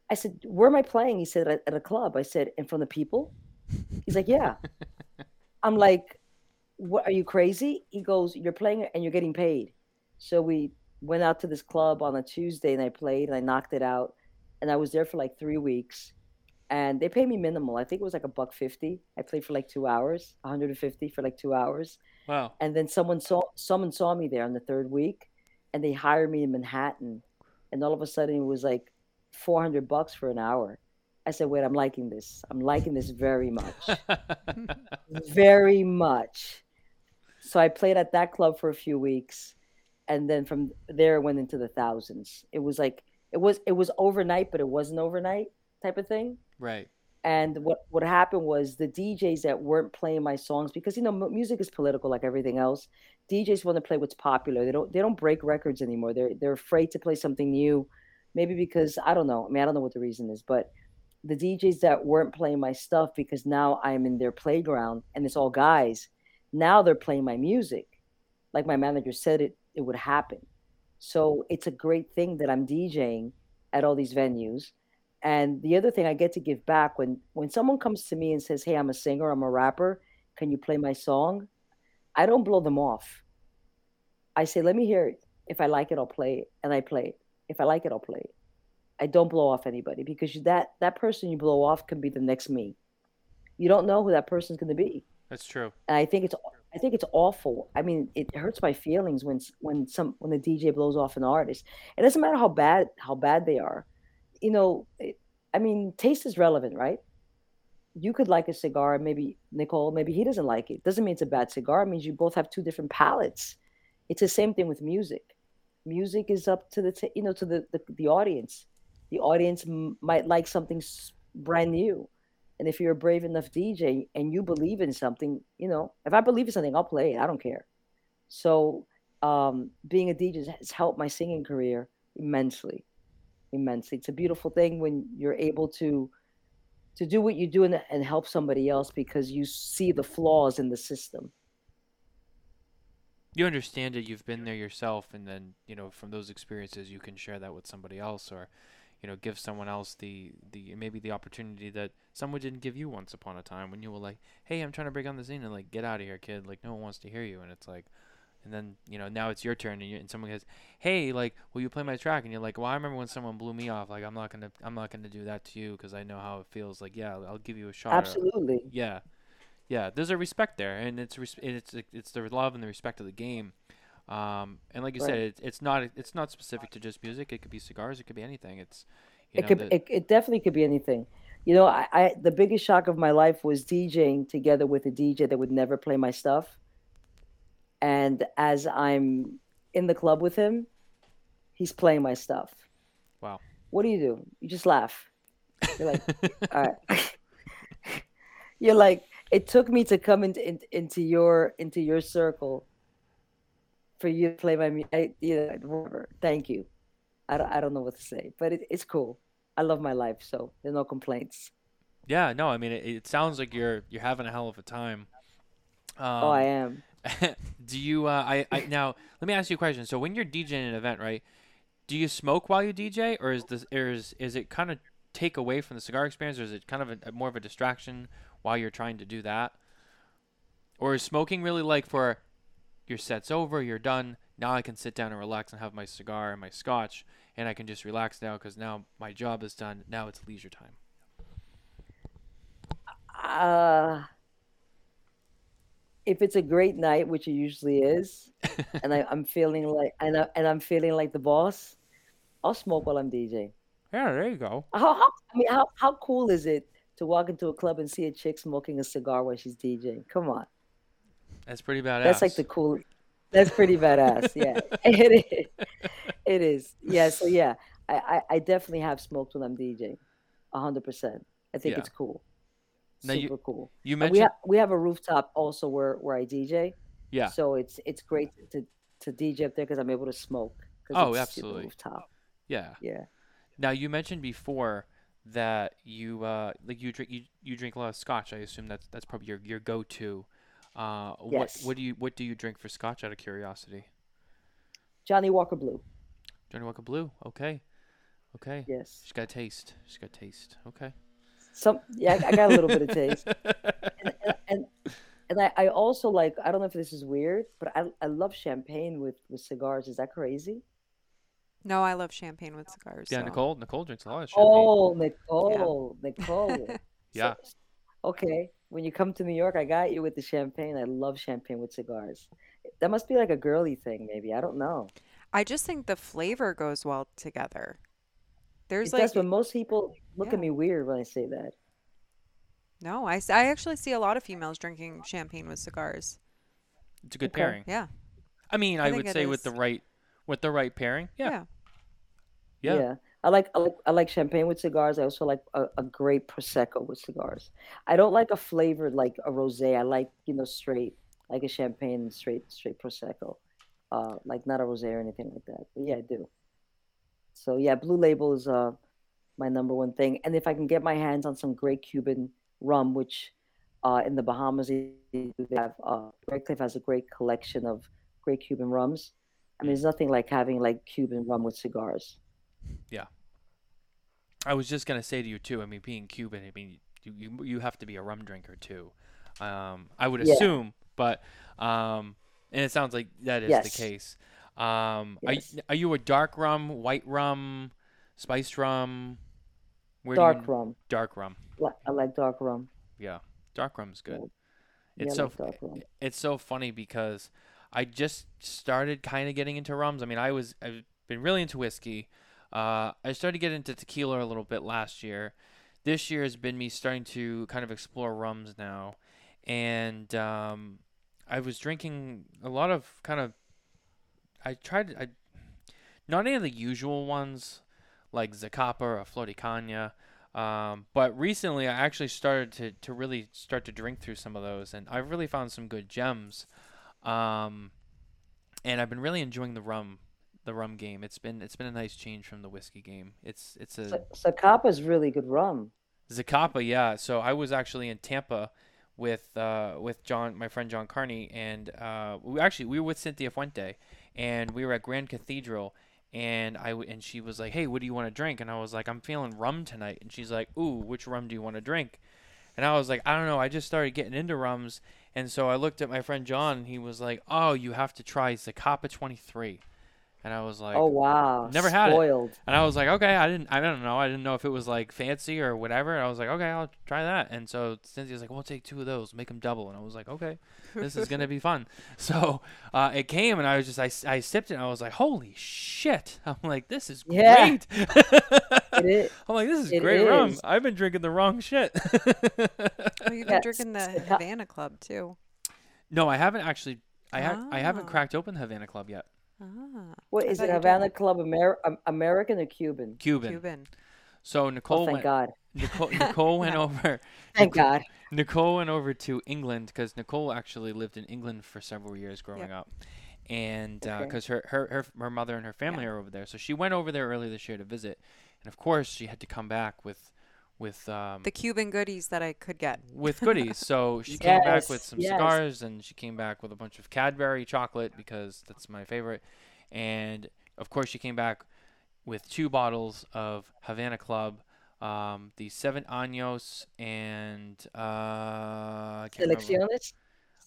I said, "Where am I playing?" He said, "At, at a club." I said, "In front of people?" He's like, "Yeah." *laughs* I'm like, "What? Are you crazy?" He goes, "You're playing and you're getting paid." So we went out to this club on a Tuesday and I played and I knocked it out, and I was there for like three weeks, and they paid me minimal. I think it was like a buck fifty. I played for like two hours, 150 for like two hours. Wow. and then someone saw someone saw me there on the third week and they hired me in manhattan. And all of a sudden it was like 400 bucks for an hour. I said wait i'm liking this. I'm liking this very much. *laughs* Very much. So i played at that club for a few weeks and then from there it went into the thousands. It was like it was it was overnight but it wasn't overnight type of thing right. and what what happened was the DJs that weren't playing my songs because you know mu- music is political like everything else. DJs want to play what's popular. They don't they don't break records anymore. They're they're afraid to play something new, maybe because I don't know. I mean I don't know what the reason is, but the DJs that weren't playing my stuff because now I'm in their playground and it's all guys. Now they're playing my music, like my manager said it it would happen. So it's a great thing that I'm DJing at all these venues. And the other thing I get to give back when when someone comes to me and says, "Hey, I'm a singer, I'm a rapper," can you play my song? I don't blow them off. I say, let me hear it. If I like it, I'll play it, and I play it. If I like it, I'll play it. I don't blow off anybody because that that person you blow off can be the next me. You don't know who that person's going to be. That's true. And I think it's I think it's awful. I mean, it hurts my feelings when when some when the DJ blows off an artist. It doesn't matter how bad how bad they are. You know, I mean, taste is relevant, right? You could like a cigar, maybe Nicole, maybe he doesn't like it. Doesn't mean it's a bad cigar. It means you both have two different palates. It's the same thing with music. Music is up to the t- you know to the the, the audience. The audience m- might like something brand new and if you're a brave enough DJ and you believe in something, you know, if I believe in something, I'll play it. I don't care. So um, being a DJ has helped my singing career immensely, immensely. It's a beautiful thing when you're mm-hmm. able to to do what you do and, and help somebody else because you see the flaws in the system. You understand it. You've been there yourself, and then you know from those experiences, you can share that with somebody else, or you know, give someone else the the maybe the opportunity that someone didn't give you once upon a time when you were like, "Hey, I'm trying to break on the scene," and like, "Get out of here, kid!" Like, no one wants to hear you, and it's like, and then you know now it's your turn, and, you, and someone goes, "Hey, like, will you play my track?" And you're like, "Well, I remember when someone blew me off. Like, I'm not gonna I'm not gonna do that to you because I know how it feels. Like, yeah, I'll give you a shot." Absolutely. yeah, yeah. There's a respect there, and it's res- it's it's the love and the respect of the game. Um, and like you right. said, it, it's not it's not specific to just music. It could be cigars. It could be anything. It's it know, could the... it, it definitely could be anything. You know, I, I the biggest shock of my life was DJing together with a DJ that would never play my stuff. And as I'm in the club with him, he's playing my stuff. Wow. What do you do? You just laugh. You're like, *laughs* all right. *laughs* You're like, it took me to come into in, into your into your circle for you to play my music. Whatever. Thank you. I don't, I don't know what to say, but it, it's cool. I love my life, so there's no complaints. Yeah, no, I mean it, it sounds like you're you're having a hell of a time. Um, oh, I am. *laughs* do you? Uh, I, I now let me ask you a question. So when you're DJing an event, right? Do you smoke while you DJ, or is this or is is it kind of take away from the cigar experience, or is it kind of a, a, more of a distraction while you're trying to do that? Or is smoking really like for your set's over, you're done, now I can sit down and relax and have my cigar and my scotch, and I can just relax now because now my job is done. Now it's leisure time. Uh, if it's a great night, which it usually is, *laughs* and I, am feeling like and, I, and I'm feeling like the boss, I'll smoke while I'm DJing. Yeah, there you go. How, how I mean, how how cool is it to walk into a club and see a chick smoking a cigar while she's DJing? Come on. That's pretty badass. That's like the cool. That's pretty badass. Yeah, *laughs* it is. It is. Yeah. So yeah, I, I, I definitely have smoked when I'm DJing, hundred percent. I think yeah. it's cool. Now Super you, cool. You mentioned we have we have a rooftop also where where I DJ. Yeah. So it's it's great to to DJ up there because I'm able to smoke. Oh, absolutely. Rooftop. Yeah. Yeah. Now you mentioned before that you uh like you drink you, you drink a lot of scotch. I assume that's that's probably your your go to uh, yes. What what do you what do you drink for scotch? Out of curiosity. Johnnie Walker Blue. Johnnie Walker Blue. Okay. Okay. Yes. She's got taste. She's got taste. Okay. Some yeah, I got a little bit of *laughs* taste. And and, and, and I, I also like I don't know if this is weird, but I I love champagne with with cigars. Is that crazy? No, I love champagne with cigars. Yeah, so. Nicole. Nicole drinks a lot of champagne. Oh, Nicole, yeah. Nicole. *laughs* yeah. So, okay when you come to New York, I got you with the champagne. I love champagne with cigars. That must be like a girly thing, maybe. I don't know. I just think the flavor goes well together. There's it like does, but most people look yeah. at me weird when I say that. No, I, I actually see a lot of females drinking champagne with cigars. It's a good Okay. pairing. Yeah. I mean, I I, would it say with the right with the right pairing. Yeah. Yeah. Yeah. I like I like I like champagne with cigars. I also like a, a great prosecco with cigars. I don't like a flavored like a rosé. I like you know straight like a champagne straight straight prosecco, uh, like not a rosé or anything like that. But yeah, I do. So yeah, Blue Label is uh my number one thing. And if I can get my hands on some great Cuban rum, which uh, in the Bahamas they have, uh, Redcliffe has a great collection of great Cuban rums. I mean, there's nothing like having like Cuban rum with cigars. Yeah, I was just gonna say to you too. I mean, being Cuban, I mean, you you, you have to be a rum drinker too. Um, I would Yeah. assume, but um, and it sounds like that is the case. Um, are, Yes. y- are you a dark rum, white rum, spiced rum? Where dark you, rum. Dark rum. I like dark rum. Yeah, dark rum's good. Yeah, It's I so like it's so funny because I just started kind of getting into rums. I mean, I was I've been really into whiskey. Uh, I started to get into tequila a little bit last year. This year has been me starting to kind of explore rums now, and um, I was drinking a lot of kind of. I tried I, not any of the usual ones like Zacapa or Flor de Caña. Um, but recently, I actually started to, to really start to drink through some of those, and I've really found some good gems. Um, and I've been really enjoying the rum, the rum game. It's been it's been a nice change from the whiskey game. It's it's a Zacapa is really good rum. Zacapa, yeah. So I was actually in Tampa with uh, with John, my friend John Carney, and uh, we actually we were with Cynthia Fuente, and we were at Grand Cathedral, and I and she was like, "Hey, what do you want to drink?" And I was like, "I'm feeling rum tonight," and she's like, "Ooh, which rum do you want to drink?" And I was like, "I don't know. I just started getting into rums." And so I looked at my friend John, and he was like, "Oh, you have to try Zacapa 23." And I was like, oh wow. never had it. And I was like, okay, I didn't, I don't know, I didn't know if it was like fancy or whatever. And I was like, okay, I'll try that. And so Cynthia's like, we'll take two of those, make them double. And I was like, okay, this is gonna *laughs* be fun. So uh, it came, and I was just, I, I sipped it, and I was like, holy shit! *laughs* I'm like, this is Yeah. great. It is. *laughs* I'm like, this is It great rum. is. I've been drinking the wrong shit. Oh, you've been Yeah, drinking the s- Havana Club too. no, I haven't actually. I ha- I haven't Ah. cracked open the Havana Club yet. Ah, What I is it? Havana Club Amer- American or Cuban? Cuban. Cuban. So Nicole Oh, thank went. God. Nicole, *laughs* Nicole went over. Thank God. Nicole went over to England because Nicole actually lived in England for several years growing up, and Okay. because her, her her her mother and her family are over there, so she went over there earlier this year to visit, and of course she had to come back with with um The Cuban goodies that I could get. with goodies. *laughs* So she came back with some yes. cigars, and she came back with a bunch of Cadbury chocolate because that's my favorite, and of course she came back with two bottles of Havana Club. Um, the seven años and uh, I. Selecciones.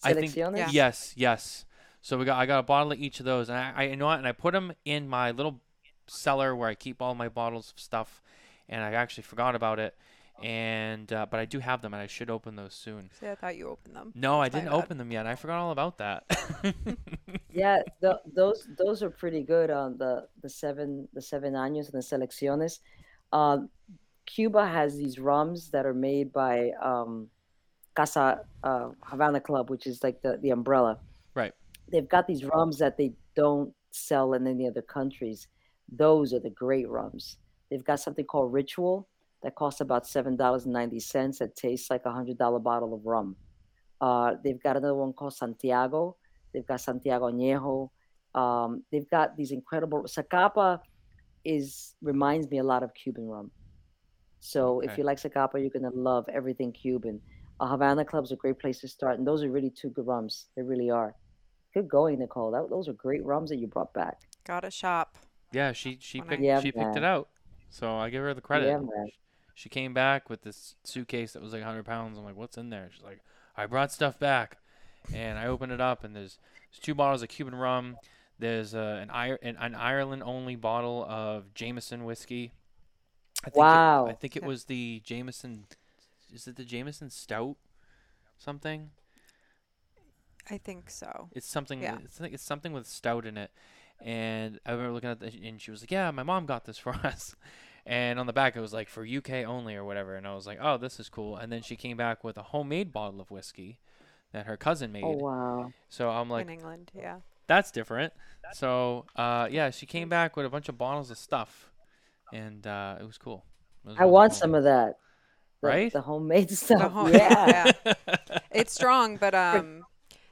I think Yeah. yes, yes. So we got I got a bottle of each of those, and I, I you know what, and I put them in my little cellar where I keep all my bottles of stuff, and I actually forgot about it, and uh, but I do have them, and I should open those soon. See, I thought you opened them. No, I That's my didn't bad. open them yet. I forgot all about that. *laughs* Yeah, th- those those are pretty good on the the seven the seven años and the selecciones. Um, Cuba has these rums that are made by um, Casa uh, Havana Club, which is like the the umbrella. Right. They've got these rums that they don't sell in any other countries. Those are the great rums. They've got something called Ritual that costs about seven dollars and ninety cents. That tastes like a hundred dollar bottle of rum. Uh, they've got another one called Santiago. They've got Santiago Añejo. Um, they've got these incredible. Zacapa is reminds me a lot of Cuban rum. So if you like Zacapa, you're gonna love everything Cuban. Uh, Havana Club's a great place to start, and those are really two good rums. They really are. Good going, Nicole. That, those are great rums that you brought back. Got a shop. yeah, she she When I- picked Yeah, she picked it out, so I give her the credit. Yeah, man. She came back with this suitcase that was like 100 pounds. I'm like, what's in there? She's like, I brought stuff back, and I opened it up, and there's, there's two bottles of Cuban rum. There's uh, an, Ir- an an Ireland only bottle of Jameson whiskey. I think It, I think it was the Jameson. Is it the Jameson Stout? Something. I think so. It's something. Yeah. It's it's something with stout in it. And I remember looking at the, and she was like, "Yeah, my mom got this for *laughs* us." And on the back it was like for UK only or whatever. And I was like, "Oh, this is cool." And then she came back with a homemade bottle of whiskey that her cousin made. Oh wow. So I'm like, in England, yeah. "That's different." So uh, yeah, she came back with a bunch of bottles of stuff, and uh, it was cool. It was I really want cool. some of that. The, Right? The homemade *laughs* stuff. home- yeah. It's strong, but *laughs* um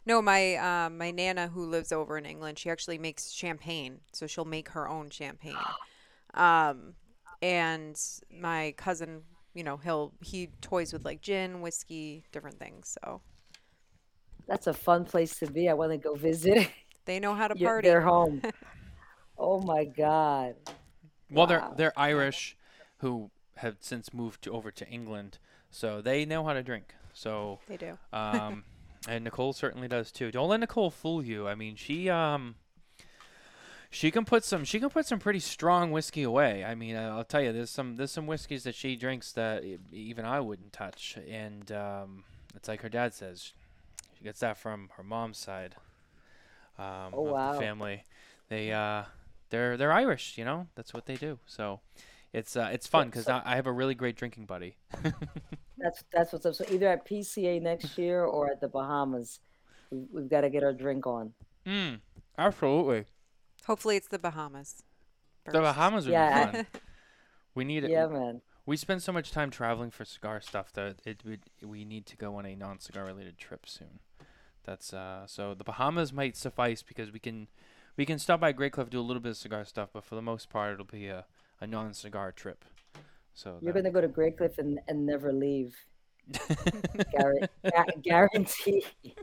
no, my um my nana who lives over in England, she actually makes champagne. So she'll make her own champagne. Um and my cousin, you know, he'll he toys with like gin, whiskey, different things. So That's a fun place to be. I want to go visit they know how to your- party. their home. *laughs* oh my God. Well, they're they're Irish, who have since moved to, over to England, so they know how to drink. So They do. um, *laughs* and Nicole certainly does too. Don't let Nicole fool you. I mean, she um, she can put some she can put some pretty strong whiskey away. I mean, I'll tell you, there's some there's some whiskeys that she drinks that even I wouldn't touch, and um, it's like her dad says, she gets that from her mom's side um, Oh, of wow. the family. They uh, they're they're Irish, you know. That's what they do. So. It's uh, it's fun because so- I have a really great drinking buddy. *laughs* That's that's what's up. So either at PCA next year or at the Bahamas, we, we've got to get our drink on. Mm, absolutely. Hopefully, it's the Bahamas. The. Bahamas would Yeah, be fun. *laughs* we need it. Yeah, man. We spend so much time traveling for cigar stuff that it would we need to go on a non-cigar related trip soon. That's uh so the Bahamas might suffice because we can we can stop by Graycliff do a little bit of cigar stuff, but for the most part it'll be a, a non-cigar trip. So You're that- gonna go to Graycliff and, and never leave. *laughs* Guar- gu- guaranteed. *laughs*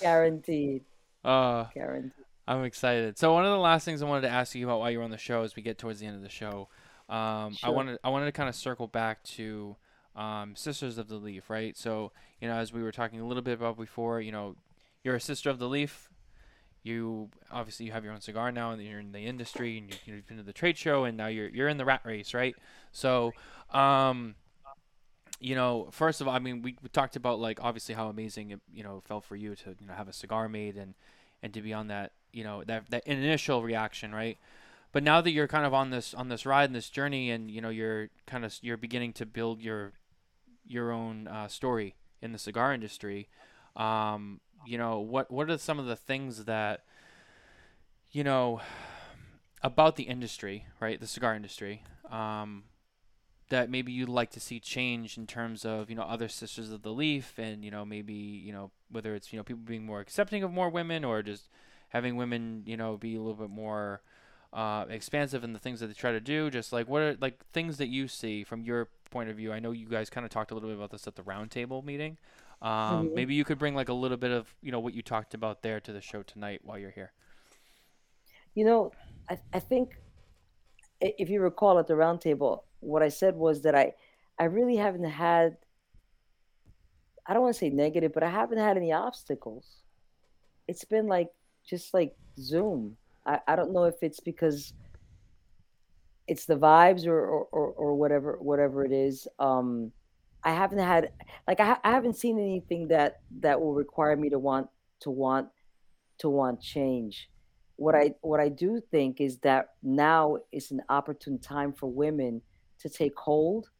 guaranteed. uh Guaranteed. I'm excited. So one of the last things I wanted to ask you about while you're on the show as we get towards the end of the show, um, I wanted I wanted to kind of circle back to um, Sisters of the Leaf, right? So you know, as we were talking a little bit about before, you know, you're a Sister of the Leaf. You obviously you have your own cigar now, and you're in the industry, and you, you've been to the trade show, and now you're you're in the rat race, right? So, um, you know, first of all, I mean, we, we talked about like obviously how amazing it you know felt for you to you know have a cigar made and and to be on that you know that that initial reaction, right? But now that you're kind of on this on this ride and this journey, and you know you're kind of you're beginning to build your your own uh, story in the cigar industry. Um, you know what what are some of the things that you know about the industry, right? The cigar industry. Um, that maybe you'd like to see change in terms of you know other sisters of the leaf and you know maybe you know whether it's you know people being more accepting of more women or just having women you know be a little bit more uh, expansive in the things that they try to do just like what are like things that you see from your point of view i know you guys kind of talked a little bit about this at the roundtable meeting um, Mhm. maybe you could bring like a little bit of you know what you talked about there to the show tonight while you're here You know, I, I think if you recall at the roundtable, what I said was that I, I really haven't had, I don't want to say negative, but I haven't had any obstacles. It's been like, just like Zoom. I, I don't know if it's because it's the vibes or, or, or, or whatever, whatever it is. Um, I haven't had, like, I, ha- I haven't seen anything that, that will require me to want, to want, to want change what I what I do think is that now is an opportune time for women to take hold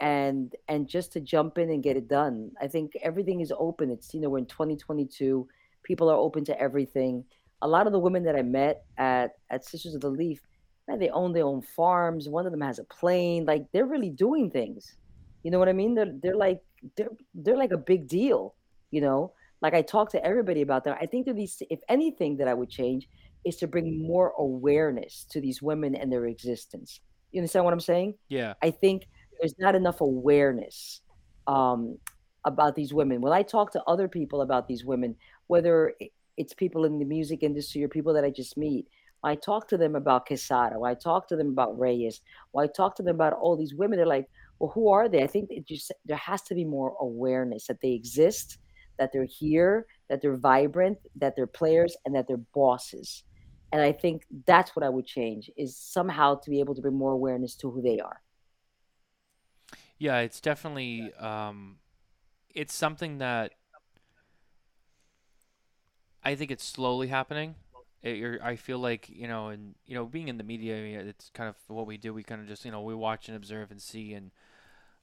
and and just to jump in and get it done. I think everything is open. It's you know we're in 2022. People are open to everything. A lot of the women that I met at at Sisters of the Leaf, man, they own their own farms. One of them has a plane. Like they're really doing things. You know what I mean? They're they're like they're they're like a big deal. You know, like I talk to everybody about that. I think that these, if anything, that I would change is to bring more awareness to these women and their existence. You understand what I'm saying? yeah I think there's not enough awareness um, about these women. When I talk to other people about these women, whether it's people in the music industry or people that I just meet, I talk to them about Quesada, I talk to them about Reyes, I talk to them about all these women. They're like, well, who are they? I think it just there has to be more awareness that they exist, that they're here, that they're vibrant, that they're players, and that they're bosses. And I think that's what I would change is somehow to be able to bring more awareness to who they are. Yeah, it's definitely um, it's something that I think it's slowly happening. It, I feel like you know, and you know, being in the media, it's kind of what we do. We kind of just you know we watch and observe and see, and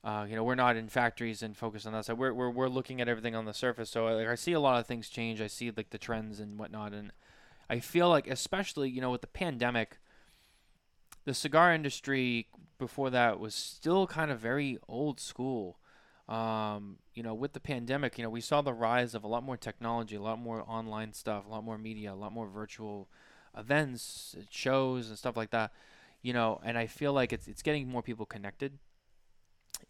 uh, you know, we're not in factories and focused on that side. We're we're we're looking at everything on the surface. So like, I see a lot of things change. I see like the trends and whatnot, and I feel like especially you know with the pandemic, the cigar industry before that was still kind of very old school. Um, you know, with the pandemic, you know, we saw the rise of a lot more technology, a lot more online stuff, a lot more media, a lot more virtual events, shows, and stuff like that. You know, and I feel like it's it's getting more people connected,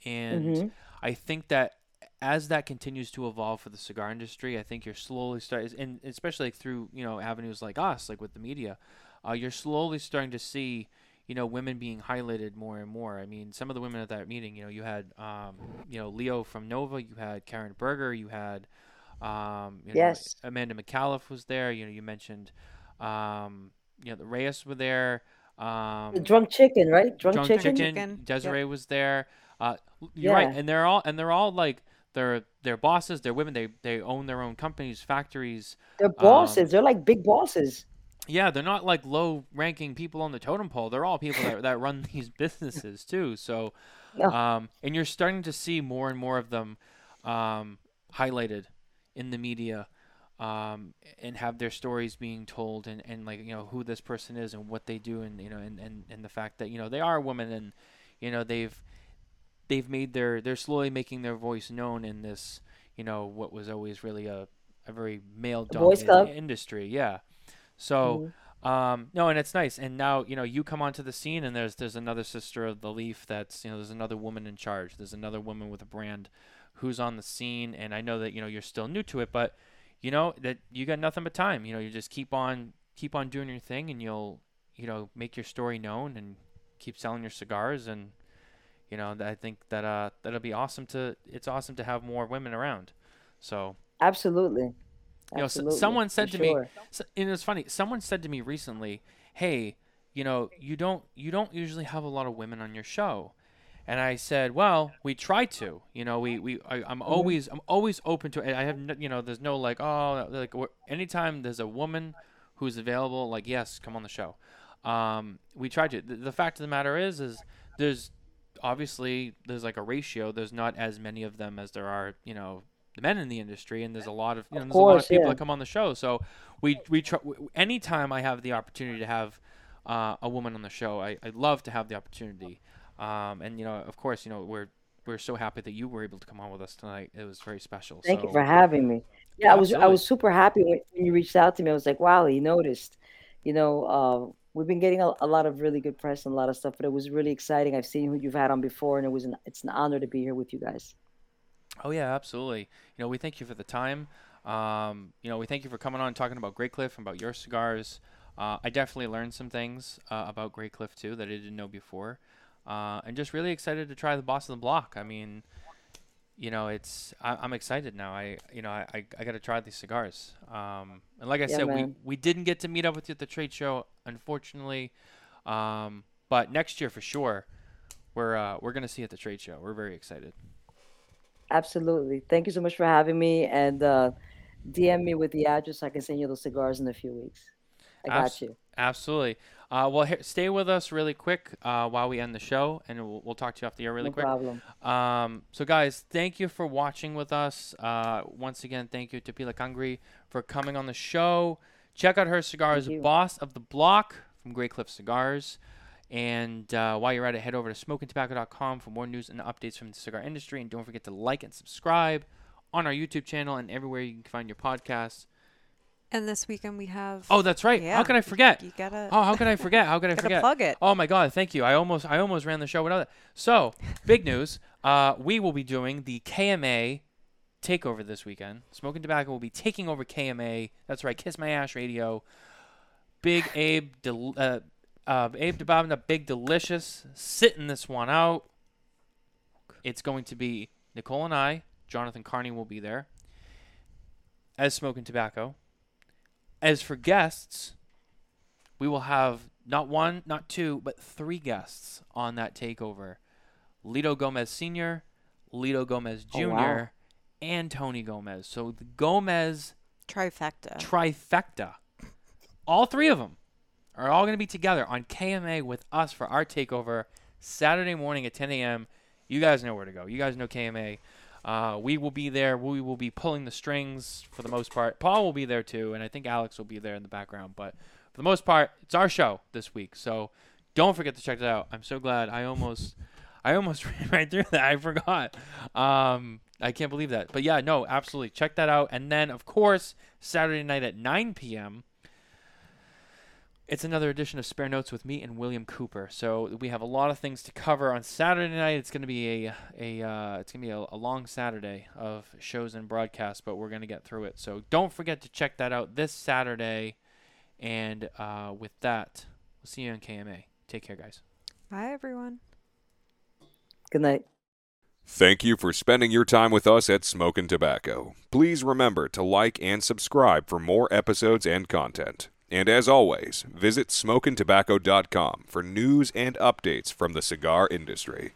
and Mhm. I think that as that continues to evolve for the cigar industry, I think you're slowly starting, and especially like through you know avenues like us, like with the media, uh, you're slowly starting to see you know, women being highlighted more and more. I mean, some of the women at that meeting, you know, you had, um, you know, Leo from Nova, you had Karen Berger, you had, um, you know, Yes. Amanda McAuliffe was there. You know, you mentioned, um, you know, the Reyes were there. Um, The drunk chicken, right? Drunk, Drunk chicken. Chicken, Chicken, yep. Desiree was there. Uh, you're right, and they're all and they're all like they're they're bosses. They're women. They they own their own companies, factories. They're bosses. They're like big bosses. Yeah, they're not like low ranking people on the totem pole. They're all people that, that run *laughs* these businesses too. So, No. um, and you're starting to see more and more of them um, highlighted in the media um, and have their stories being told and, and like, you know, who this person is and what they do and, you know, and, and, and the fact that, you know, they are women and, you know, they've, they've made their, they're slowly making their voice known in this, you know, what was always really a, a very male dominated industry. Yeah. So, um, no, and it's nice. And now, you know, you come onto the scene, and there's there's another sister of the Leaf. That's you know, there's another woman in charge. There's another woman with a brand who's on the scene. And I know that you know you're still new to it, but you know that you got nothing but time. You know, you just keep on keep on doing your thing, and you'll you know make your story known and keep selling your cigars. And you know, I think that uh that'll be awesome to. It's awesome to have more women around. So Absolutely. you know, Absolutely, someone for said to me, sure. s- and it's funny. Someone said to me recently, "Hey, you know, you don't you don't usually have a lot of women on your show," and I said, "Well, we try to. You know, we we I, I'm always I'm always open to it. I have no, you know, there's no like oh like anytime there's a woman who's available, like yes, come on the show. Um, we try to. The, the fact of the matter is, is there's obviously there's like a ratio. There's not as many of them as there are, you know, the men in the industry, and there's a lot of you know, Of there's a lot of people yeah. that come on the show. So we we try. Anytime I have the opportunity to have uh, a woman on the show, I I love to have the opportunity. Um, and you know, of course, you know we're we're so happy that you were able to come on with us tonight. It was very special. Thank so, you for having me. Yeah, I was I was super happy when, when you reached out to me. I was like, wow, he noticed. You know, uh, we've been getting a, a lot of really good press and a lot of stuff, but it was really exciting. I've seen who you've had on before, and it was an it's an honor to be here with you guys. Oh yeah, absolutely. You know, we thank you for the time. Um, you know, we thank you for coming on and talking about Graycliff and about your cigars. Uh, I definitely learned some things uh, about Graycliff too that I didn't know before, uh, and just really excited to try the Boss of the Block. I mean, you know, it's I, I'm excited now. I you know I I, I got to try these cigars. Um, and like I Yeah, said, we man. we didn't get to meet up with you at the trade show, unfortunately. Um, but next year for sure, we're uh, we're gonna see you at the trade show. We're very excited. Absolutely. Thank you so much for having me, and uh, DM me with the address. I can send you those cigars in a few weeks. I got you. Absolutely. Uh, well, here, stay with us really quick uh, while we end the show, and we'll, we'll talk to you off the air really No quick. problem. Um, so, guys, thank you for watching with us. Uh, once again, thank you to P La Cangri for coming on the show. Check out her cigars. Boss of the Block from Graycliff Cigars. And uh, while you're at it, head over to smokintabacco.com for more news and updates from the cigar industry. And don't forget to like and subscribe on our YouTube channel and everywhere you can find your podcasts. And this weekend we have. Oh, that's right. How Yeah. could I forget? You gotta. Oh, how could I forget? How could I *laughs* forget? plug it. Oh my God! Thank you. I almost, I almost ran the show without it. So, big news. Uh, we will be doing the KMA takeover this weekend. Smoking Tabacco will be taking over KMA. That's right. Kiss My Ash Radio. Big *laughs* Abe, Del- uh, uh, Abe Dababneh, Big Delicious, sitting this one out. It's going to be Nicole and I. Jonathan Carney will be there as Smoking Tabacco. As for guests, we will have not one, not two, but three guests on that takeover. Litto Gomez Sr., Litto Gomez Jr., Oh, wow. and Tony Gomez. So the Gomez Trifecta. trifecta. All three of them are all going to be together on KMA with us for our takeover Saturday morning at 10 a.m. You guys know where to go. You guys know KMA. Uh, we will be there. We will be pulling the strings for the most part. Paul will be there too, and I think Alex will be there in the background. But for the most part, it's our show this week. So don't forget to check it out. I'm so glad. I almost, I almost *laughs* ran right through that. I forgot. Um, I can't believe that. But yeah, no, absolutely. Check that out. And then, of course, Saturday night at 9 p.m. It's another edition of Spare Notes with me and William Cooper. So we have a lot of things to cover on Saturday night. It's going to be a a uh, it's going to be a, a, long Saturday of shows and broadcasts, but we're going to get through it. So don't forget to check that out this Saturday. And uh, with that, we'll see you on KMA. Take care, guys. Bye, everyone. Good night. Thank you for spending your time with us at Smokin' Tabacco. Please remember to like and subscribe for more episodes and content. And as always, visit smokintabacco.com for news and updates from the cigar industry.